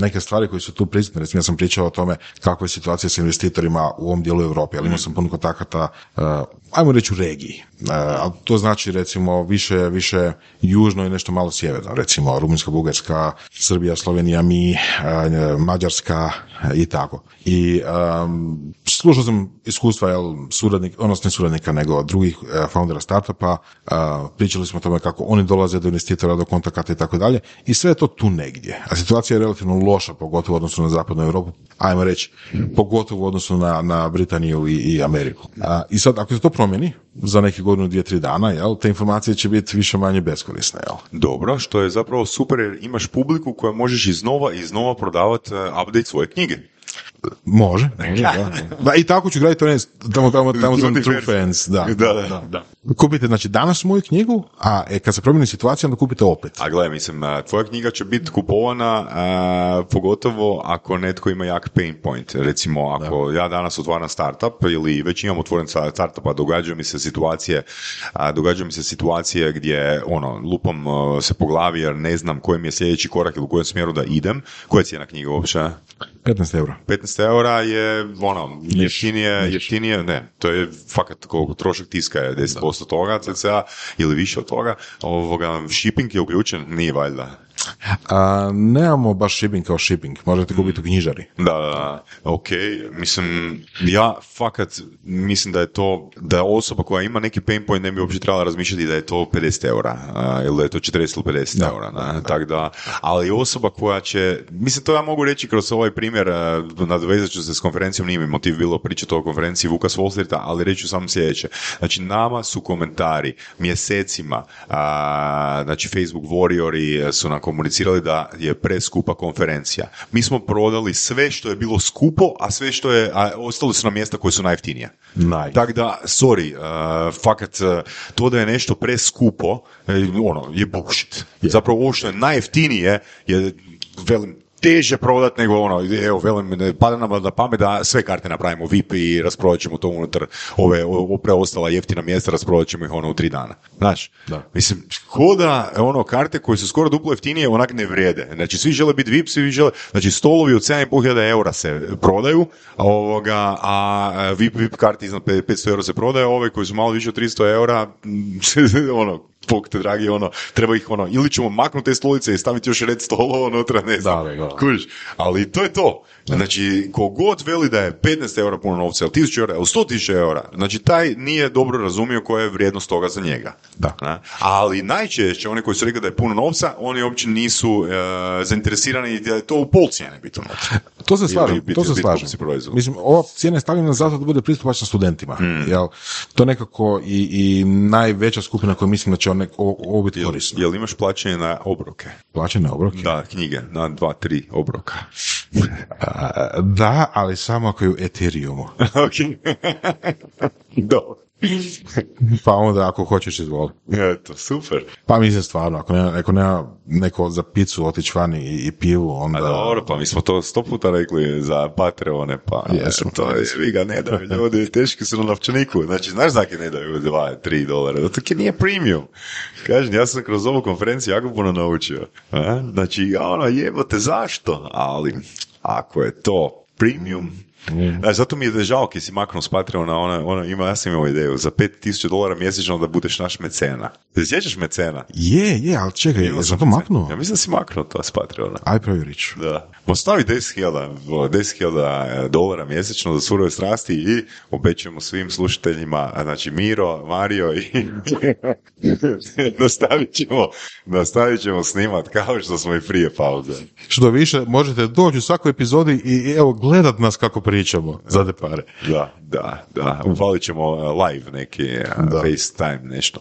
[SPEAKER 2] neke stvari koje su tu prisutne, recimo ja sam pričao o tome kakva je situacija sa investitorima u ovom dijelu Europe, ali imao sam puno kontakata, uh, ajmo reći u regiji, uh, ali to znači recimo više, više južno i nešto malo sjeverno, recimo Rumunjska, Bugarska, Srbija, Slovenija, mi, uh, Mađarska i tako. I um, slušao sam iskustva, jel, suradnik, odnosno ne suradnika, nego drugih uh, foundera startupa, uh, pričali smo o tome kako oni dolaze do investitora, do kontakata i tako dalje, i sve je to tu negdje. A situacija je relativno loša, pogotovo u odnosu na zapadnu Europu, ajmo reći, pogotovo u odnosu na, na Britaniju i, i Ameriku. A, I sad, ako se to promijeni, za neki godinu, dvije, tri dana, jel, te informacije će biti više manje beskorisne, jel?
[SPEAKER 3] Dobro, što je zapravo super jer imaš publiku koja možeš iznova i iznova prodavati uh, update svoje knjige.
[SPEAKER 2] Može, može, da. da. I tako ću graditi tamo, tamo, tamo sam true fans, da.
[SPEAKER 3] Da, da, da.
[SPEAKER 2] Kupite, znači, danas moju knjigu, a e, kad se promijeni situacija, onda kupite opet.
[SPEAKER 3] A gledaj, mislim, tvoja knjiga će biti kupovana a, pogotovo ako netko ima jak pain point. Recimo, ako ja danas otvaram startup ili već imam otvoren startup, a događaju mi se situacije, a, događaju mi se situacije gdje, ono, lupam a, se po glavi jer ne znam koji mi je sljedeći korak ili u kojem smjeru da idem. Koja je cijena knjige uopće?
[SPEAKER 2] 15 eura.
[SPEAKER 3] 15 eura je ono, jeftinije, jeftinije, ne, to je fakat koliko trošak tiska je 10% toga, cca, ili više od toga, ovoga, shipping je uključen, nije valjda.
[SPEAKER 2] A, nemamo baš shipping kao shipping, možete kupiti u knjižari.
[SPEAKER 3] Da, da, ok, mislim, ja fakat mislim da je to, da je osoba koja ima neki pain point ne bi uopće trebala razmišljati da je to 50 eura, a, ili da je to 40 ili 50
[SPEAKER 2] Da,
[SPEAKER 3] eura, da, tak da, ali osoba koja će, mislim to ja mogu reći kroz ovaj primjer, a, nadovezat ću se s konferencijom, nije mi motiv bilo pričati o konferenciji Vuka s Wall Streeta, ali reći ću samo sljedeće, znači nama su komentari mjesecima, a, znači Facebook Warriori su nam komunicirali da je preskupa konferencija. Mi smo prodali sve što je bilo skupo, a sve što je, a ostali su na mjesta koje su najjeftinija.
[SPEAKER 2] Naj.
[SPEAKER 3] Tako da, sorry, uh, fakat, uh, to da je nešto preskupo, e, ono, je bullshit. Zapravo ovo što je najjeftinije je, velim, teže prodat nego ono, evo, velim, ne pada nam na pamet da sve karte napravimo VIP i rasprodat ćemo to unutar ove, o- preostala jeftina mjesta, rasprodat ćemo ih ono u tri dana. Znaš,
[SPEAKER 2] Da.
[SPEAKER 3] mislim, ko da ono, karte koje su skoro duplo jeftinije onak ne vrijede. Znači, svi žele biti VIP, svi žele, znači, stolovi od 7.500 eura se prodaju, a ovoga, a VIP, VIP karti iznad 500 eura se prodaju, ove koji su malo više od 300 eura, ono, Bog te dragi, ono, treba ih ono, ili ćemo maknuti te stolice i staviti još red stolova unutra, ne znam,
[SPEAKER 2] Da, da, da.
[SPEAKER 3] kužiš, ali to je to. Znači, kogod veli da je 15 eura puno novca, ili 1000 eura, ili 100 tisuća eura, znači taj nije dobro razumio koja je vrijednost toga za njega.
[SPEAKER 2] Da.
[SPEAKER 3] Na? Ali najčešće oni koji su rekli da je puno novca, oni uopće nisu e, zainteresirani da je to u pol cijene biti.
[SPEAKER 2] To se slažem, to se slažem. Mislim, ova cijena je stavljena zato da bude pristupačna studentima. Jel? To nekako i, i najveća skupina koja mislim da će ovo, biti korisno.
[SPEAKER 3] Jel imaš plaćanje na obroke?
[SPEAKER 2] Plaćene obroke?
[SPEAKER 3] Da, knjige, na dva, tri obroka.
[SPEAKER 2] Da, ali samo ako je u Ethereumu.
[SPEAKER 3] ok. Dobro.
[SPEAKER 2] Pa onda ako hoćeš izvoli.
[SPEAKER 3] Eto, super.
[SPEAKER 2] Pa mislim stvarno, ako nema, ako nema neko za picu otići vani i, i pivu, onda...
[SPEAKER 3] A dobro, pa mi smo to sto puta rekli za Patreone, pa
[SPEAKER 2] Jesmo.
[SPEAKER 3] to je, vi ga ne daju ljudi, teški su na novčaniku. Znači, znaš zakaj ne daju 2, 3 dolara? Zato jer nije premium. Kažem, ja sam kroz ovu konferenciju jako puno naučio. A? Znači, ono, jebote, zašto? Ali, ako je to premium, Znači, zato mi je žao kad si maknuo s Patreona, ona, ona ima, ja sam imao ideju, za 5000 dolara mjesečno da budeš naš mecena. Se sjećaš mecena?
[SPEAKER 2] Je, je, ali čekaj, je
[SPEAKER 3] sam
[SPEAKER 2] to maknuo?
[SPEAKER 3] Ja mislim da si maknuo to s Patreona.
[SPEAKER 2] Aj provjerit ću.
[SPEAKER 3] Da. Mo stavi 10.000 o, 10.000 dolara mjesečno za surove strasti i obećujemo svim slušateljima, znači Miro, Mario i nastavit ćemo, nastavit ćemo snimat kao što smo i prije pauze.
[SPEAKER 2] Što više, možete doći u svakoj epizodi i evo gledat nas kako pričamo za te pare.
[SPEAKER 3] Da, da, da. Uvalit ćemo uh, live neki uh,
[SPEAKER 2] Da.
[SPEAKER 3] FaceTime, nešto.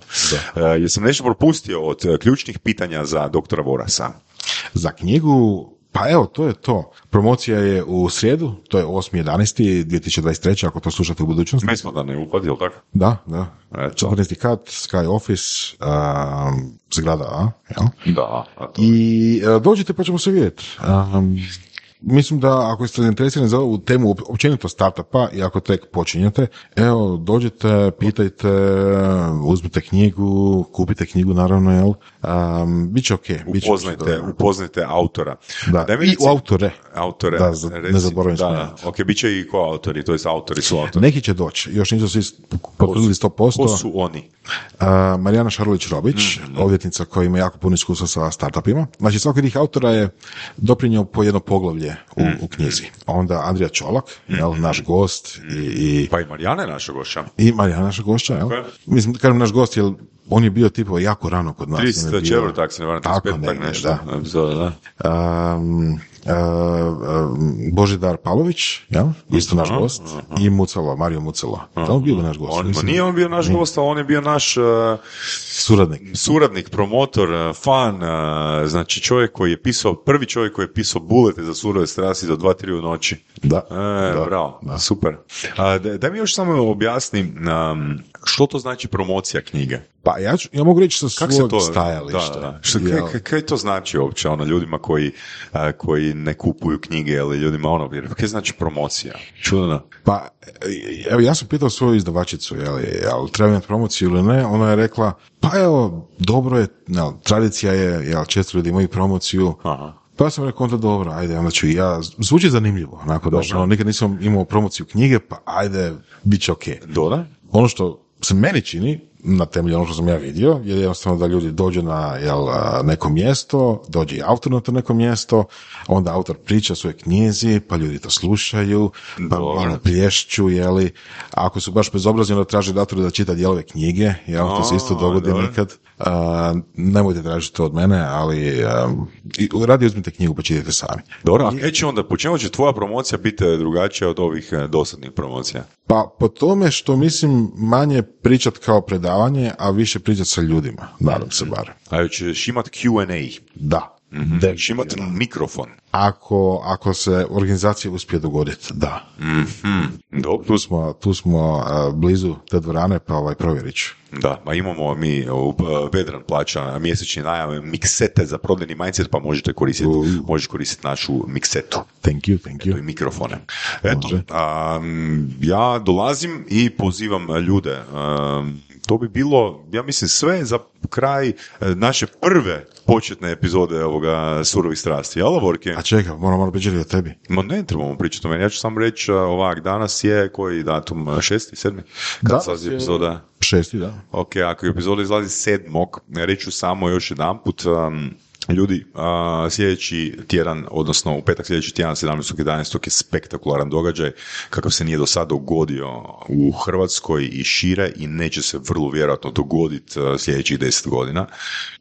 [SPEAKER 3] Da. jesam nešto propustio od uh, ključnih pitanja za doktora Vorasa?
[SPEAKER 2] Za knjigu Pa evo, to je to. Promocija je u srijedu, to je 8.11.2023. ako to slušate u budućnosti.
[SPEAKER 3] Mi smo da ne upad, jel tako?
[SPEAKER 2] Da, da.
[SPEAKER 3] Eto.
[SPEAKER 2] 14. kat, Sky Office, um, zgrada A, jel?
[SPEAKER 3] Da. a to-
[SPEAKER 2] I e, dođite pa ćemo se vidjeti. Um, mislim da ako ste zainteresirani za ovu temu op- općenito startupa i ako tek počinjete, evo, dođite, pitajte, uzmite knjigu, kupite knjigu naravno, jel? Um, biće ok. Biće,
[SPEAKER 3] Upoznajte, upoznajte autora.
[SPEAKER 2] Da,
[SPEAKER 3] mi
[SPEAKER 2] i u autore.
[SPEAKER 3] Autore.
[SPEAKER 2] Da, za- ne zaboravim
[SPEAKER 3] Da, da. Ok, bit će i ko autori, to jest autori su autori.
[SPEAKER 2] Neki će doći, još nisu svi potvrdili 100%.
[SPEAKER 3] Ko su oni?
[SPEAKER 2] Uh, Marijana Šarulić-Robić,
[SPEAKER 3] Mhm.
[SPEAKER 2] odvjetnica koja ima jako puno iskustva sa startupima. Znači, svaki od tih autora je doprinio po jedno poglavlje u,
[SPEAKER 3] Mhm.
[SPEAKER 2] u knjizi. Onda Andrija Čolak, jel, naš gost i, i,
[SPEAKER 3] Pa i Marijana je naša gošća.
[SPEAKER 2] i Marijana naša gošća. Jel?
[SPEAKER 3] Ok.
[SPEAKER 2] Mislim, kažem naš gost, jer on je bio tipo jako rano kod nas. On je
[SPEAKER 3] 30
[SPEAKER 2] bio-
[SPEAKER 3] četvrt, tak se ne varam,
[SPEAKER 2] Tako
[SPEAKER 3] 35, tak
[SPEAKER 2] negdje,
[SPEAKER 3] nešto.
[SPEAKER 2] da.
[SPEAKER 3] Epizoda, da.
[SPEAKER 2] Um, uh, um, Božidar Pavlović, jel? isto naš gost, i Mucalo, Mario Mucalo. On je bio naš gost.
[SPEAKER 3] On,
[SPEAKER 2] mislim,
[SPEAKER 3] nije on bio naš gost, ali on je bio naš uh,
[SPEAKER 2] Suradnik.
[SPEAKER 3] suradnik, promotor, uh, fan, uh, znači čovjek koji je pisao, prvi čovjek koji je pisao bulete za surove strasti do 2-3 u noći.
[SPEAKER 2] Da.
[SPEAKER 3] E,
[SPEAKER 2] Da,
[SPEAKER 3] bravo,
[SPEAKER 2] da.
[SPEAKER 3] super. Da, daj mi još samo objasni um, što to znači promocija knjige.
[SPEAKER 2] Pa ja, ću, ja mogu reći sa
[SPEAKER 3] Kako se
[SPEAKER 2] svog
[SPEAKER 3] to
[SPEAKER 2] stajališta.
[SPEAKER 3] Da, da. Što, kaj, kaj to znači uopće ono ljudima koji, a, koji ne kupuju knjige ili ljudima ono, jer kaj znači promocija? Čudno.
[SPEAKER 2] Pa, evo, ja sam pitao svoju izdavačicu, jel, jel treba imati promociju ili ne, ona je rekla, pa evo, dobro je, jel, tradicija je, jel, često ljudi imaju promociju,
[SPEAKER 3] Aha.
[SPEAKER 2] pa ja sam rekao, onda dobro, ajde, onda ću i ja, zvuči zanimljivo, onako, da, ono, nikad nisam imao promociju knjige, pa ajde, bit će ok.
[SPEAKER 3] Doda?
[SPEAKER 2] Ono što se meni čini, na temelju ono što sam ja vidio, je jednostavno da ljudi dođu na jel, neko mjesto, dođe i autor na to neko mjesto, onda autor priča o svojoj knjizi, pa ljudi to slušaju, pa malo plješću, jeli. A ako su baš bezobrazni, onda traže autoru da čita dijelove knjige, jel, to se isto dogodi
[SPEAKER 3] dobro.
[SPEAKER 2] nekad. A, nemojte tražiti to od mene, ali i, radi uzmite knjigu pa čitajte sami.
[SPEAKER 3] Dobro, a kaj će onda, po čemu će tvoja promocija biti drugačija od ovih e, dosadnih promocija?
[SPEAKER 2] Pa po tome što mislim manje pričat kao predavanje, a više pričat sa ljudima, nadam se bar.
[SPEAKER 3] A ćeš imat Q&A,
[SPEAKER 2] Da.
[SPEAKER 3] da ćeš imat mikrofon.
[SPEAKER 2] Ako, ako se organizacija uspije dogoditi, da.
[SPEAKER 3] Dobro.
[SPEAKER 2] Tu smo, tu smo uh, blizu te dvorane, pa ovaj provjerit ću.
[SPEAKER 3] Da, ma imamo mi, u- Vedran plaća mjesečni najam miksete za prodajni mindset, pa možete koristiti, možeš koristiti našu miksetu.
[SPEAKER 2] Thank you, thank
[SPEAKER 3] i
[SPEAKER 2] you.
[SPEAKER 3] mikrofone. Eto, am, ja dolazim i pozivam ljude. Am, to bi bilo, ja mislim, sve za kraj e, naše prve početne epizode ovoga surovih strasti. Jel, Vorke?
[SPEAKER 2] A čekaj, moram malo pričati o tebi.
[SPEAKER 3] Ma ne trebamo pričati o meni, ja ću samo reći a, ovak, danas je koji datum, a, šesti, sedmi? Kad
[SPEAKER 2] Danas je-
[SPEAKER 3] epizoda?
[SPEAKER 2] Šesti, da.
[SPEAKER 3] Ok, ako epizoda izlazi sedmog, reću samo još jedanput, um, ljudi, a, sljedeći tjedan, odnosno u petak sljedeći tjedan, 17.11. je spektakularan događaj, kakav se nije do sada dogodio u Hrvatskoj i šire i neće se vrlo vjerojatno dogoditi sljedećih deset godina.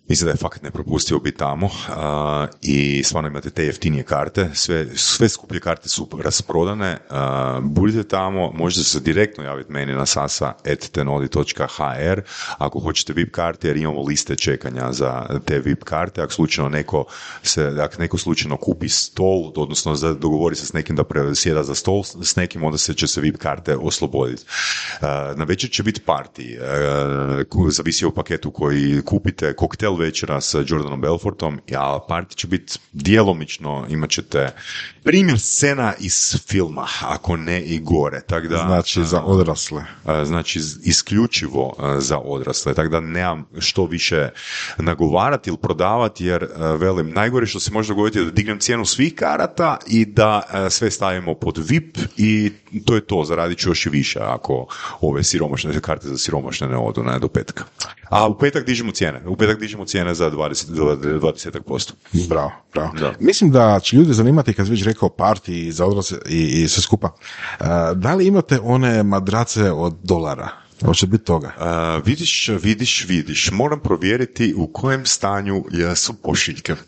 [SPEAKER 3] Mislim da je fakat nepropustivo biti tamo a, i stvarno imate te jeftinije karte, sve, sve skuplje karte su rasprodane, a, budite tamo, možete se direktno javiti meni na sasa.tenodi.hr ako hoćete VIP karte jer imamo liste čekanja za te VIP karte, ako slučajno neko se, ako neko slučajno kupi stol, odnosno za- dogovori se s nekim da sjeda za stol s nekim, onda se će se VIP karte osloboditi. Na večer će biti party, zavisi o paketu koji kupite, koktel večera sa Jordanom Belfortom, a party će biti djelomično, imat ćete primjer scena iz filma, ako ne i gore. Tak da,
[SPEAKER 2] Znači, za odrasle.
[SPEAKER 3] znači isključivo za odrasle, tako da nemam što više nagovarati ili prodavati, jer a, velim, najgore što se može dogoditi je da dignem cijenu svih karata i da a, sve stavimo pod VIP i to je to, zaradit ću još i više ako ove siromašne karte za siromašne ne odu ne, do petka. A u petak dižemo cijene, u petak dižemo cijene za 20, 20%.
[SPEAKER 2] Bravo, bravo.
[SPEAKER 3] Da.
[SPEAKER 2] Mislim da će ljudi zanimati, kad već rekao party za odrasle i, i sve skupa, uh, da li imate one madrace od dolara? Hoće biti toga.
[SPEAKER 3] A, vidiš, vidiš, vidiš. Moram provjeriti u kojem stanju su pošiljke.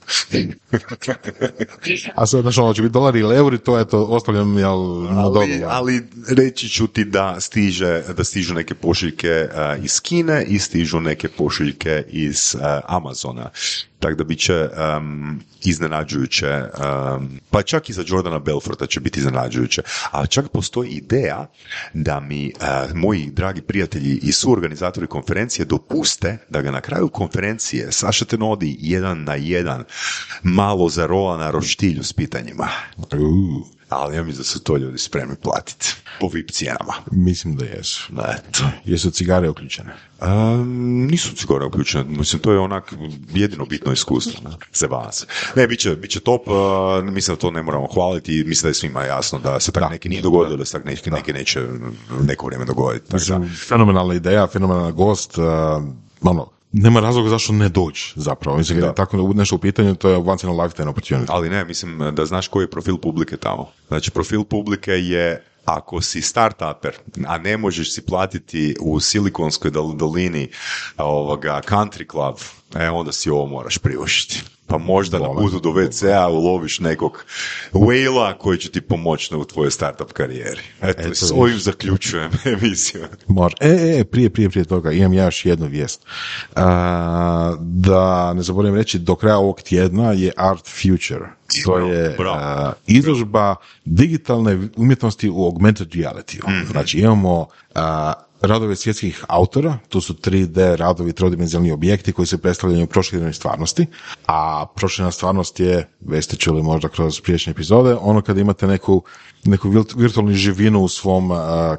[SPEAKER 2] A sad, znaš, ono će biti dolari ili euri, to je to, ostavljam, jel, na
[SPEAKER 3] ali, ali reći ću ti da stiže, da stižu neke pošiljke iz Kine i stižu neke pošiljke iz Amazona. Tako da bit će um, iznenađujuće, um, pa čak i za Jordana Belforta će biti iznenađujuće, a čak postoji ideja da mi uh, moji dragi prijatelji i suorganizatori konferencije dopuste da ga na kraju konferencije Saša Tenodi jedan na jedan malo zarola na roštilju s pitanjima. Ali ja mislim da su to ljudi spremni platiti po VIP cijenama.
[SPEAKER 2] Mislim da jesu.
[SPEAKER 3] Eto.
[SPEAKER 2] Jesu cigare uključene?
[SPEAKER 3] Um, nisu cigare uključene, mislim to je onak jedino bitno iskustvo ne? se vas. Ne, bit će, bit će top, uh, mislim da to ne moramo hvaliti i mislim da je svima jasno da se tak neki nije dogodilo, da se tak neki, neki neće neko vrijeme dogoditi. Tako
[SPEAKER 2] Mislim, fenomenalna ideja, fenomenalan gost, uh, ono, nema razloga zašto ne doći zapravo. Mislim, je tako nešto u pitanju, to je once in a lifetime opportunity.
[SPEAKER 3] Ali ne, mislim da znaš koji je profil publike tamo. Znači, profil publike je ako si startuper, a ne možeš si platiti u Silikonskoj dol- dolini ovoga country club, e, onda si ovo moraš priuštiti. Pa možda na putu do WC-a uloviš nekog whale koji će ti pomoći u tvojoj startup karijeri. Eto,
[SPEAKER 2] Eto,
[SPEAKER 3] s ovim zaključujem emisiju.
[SPEAKER 2] Može. E, e, prije, prije, prije toga imam ja još jednu vijest. A, da ne zaboravim reći, do kraja ovog tjedna je Art Future. To je a, izložba digitalne umjetnosti u augmented reality.
[SPEAKER 3] Mhm.
[SPEAKER 2] Znači imamo a, radove svjetskih autora, tu su 3D radovi, trodimenzionalni objekti koji se predstavljaju u proširenoj stvarnosti, a proširena stvarnost je, već ste čuli možda kroz priješnje epizode, ono kada imate neku, neku virtu- virtualnu živinu u svom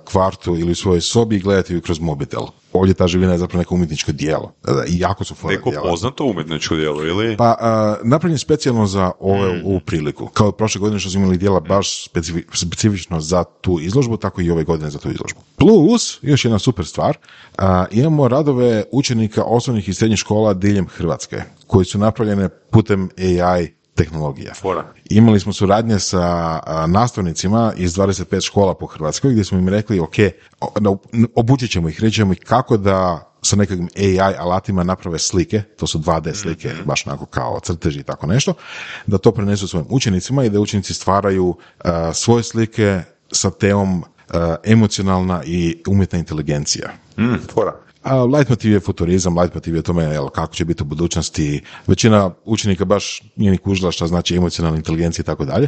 [SPEAKER 2] kvartu ili u svojoj sobi i gledate ju kroz mobitel. Ovdje ta živina je zapravo neko umjetničko dijelo. E, I jako su fora
[SPEAKER 3] Neko
[SPEAKER 2] dijela.
[SPEAKER 3] poznato umjetničko djelo, ili?
[SPEAKER 2] Pa, a, napravljen specijalno za ove,
[SPEAKER 3] Mm.
[SPEAKER 2] ovu priliku. Kao prošle godine što smo imali dijela baš specifi- specifično za tu izložbu, tako i ove godine za tu izložbu. Plus, još jedna super stvar, a, imamo radove učenika osnovnih i srednjih škola diljem Hrvatske, koji su napravljene putem AI tehnologija.
[SPEAKER 3] Fora.
[SPEAKER 2] Imali smo suradnje sa nastavnicima iz 25 škola po Hrvatskoj gdje smo im rekli, ok, obučit ćemo ih, reći ćemo ih kako da sa nekakvim AI alatima naprave slike, to su 2D slike, baš onako kao crteži i tako nešto, da to prenesu svojim učenicima i da učenici stvaraju a, svoje slike sa temom a, emocionalna i umjetna inteligencija.
[SPEAKER 3] Mm, fora.
[SPEAKER 2] A leitmotiv je futurizam, leitmotiv je tome jel, kako će biti u budućnosti. Većina učenika baš nije ni kužila šta znači emocionalna inteligencija i tako dalje,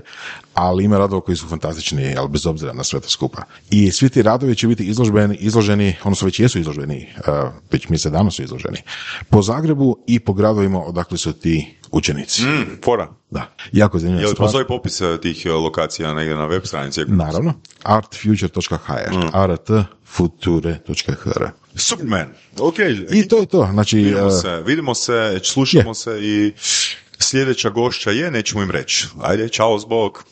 [SPEAKER 2] ali ima radova koji su fantastični, jel, bez obzira na sve to skupa. I svi ti radovi će biti izložbeni, izloženi, odnosno već jesu izloženi, uh, već mjesec dana su izloženi, po Zagrebu i po gradovima odakle su ti učenici.
[SPEAKER 3] Mm, fora.
[SPEAKER 2] Da, jako zanimljiva
[SPEAKER 3] Je li
[SPEAKER 2] stvar.
[SPEAKER 3] postoji popis eh, tih eh, lokacija negdje na web stranici?
[SPEAKER 2] Naravno, artfuture.hr, artfuture.hr.
[SPEAKER 3] Superman. Ok.
[SPEAKER 2] I to je to, znači...
[SPEAKER 3] Vidimo
[SPEAKER 2] uh,
[SPEAKER 3] se, vidimo se, slušamo
[SPEAKER 2] Je.
[SPEAKER 3] se i sljedeća gošća je, nećemo im reći. Ajde, čao, zbog.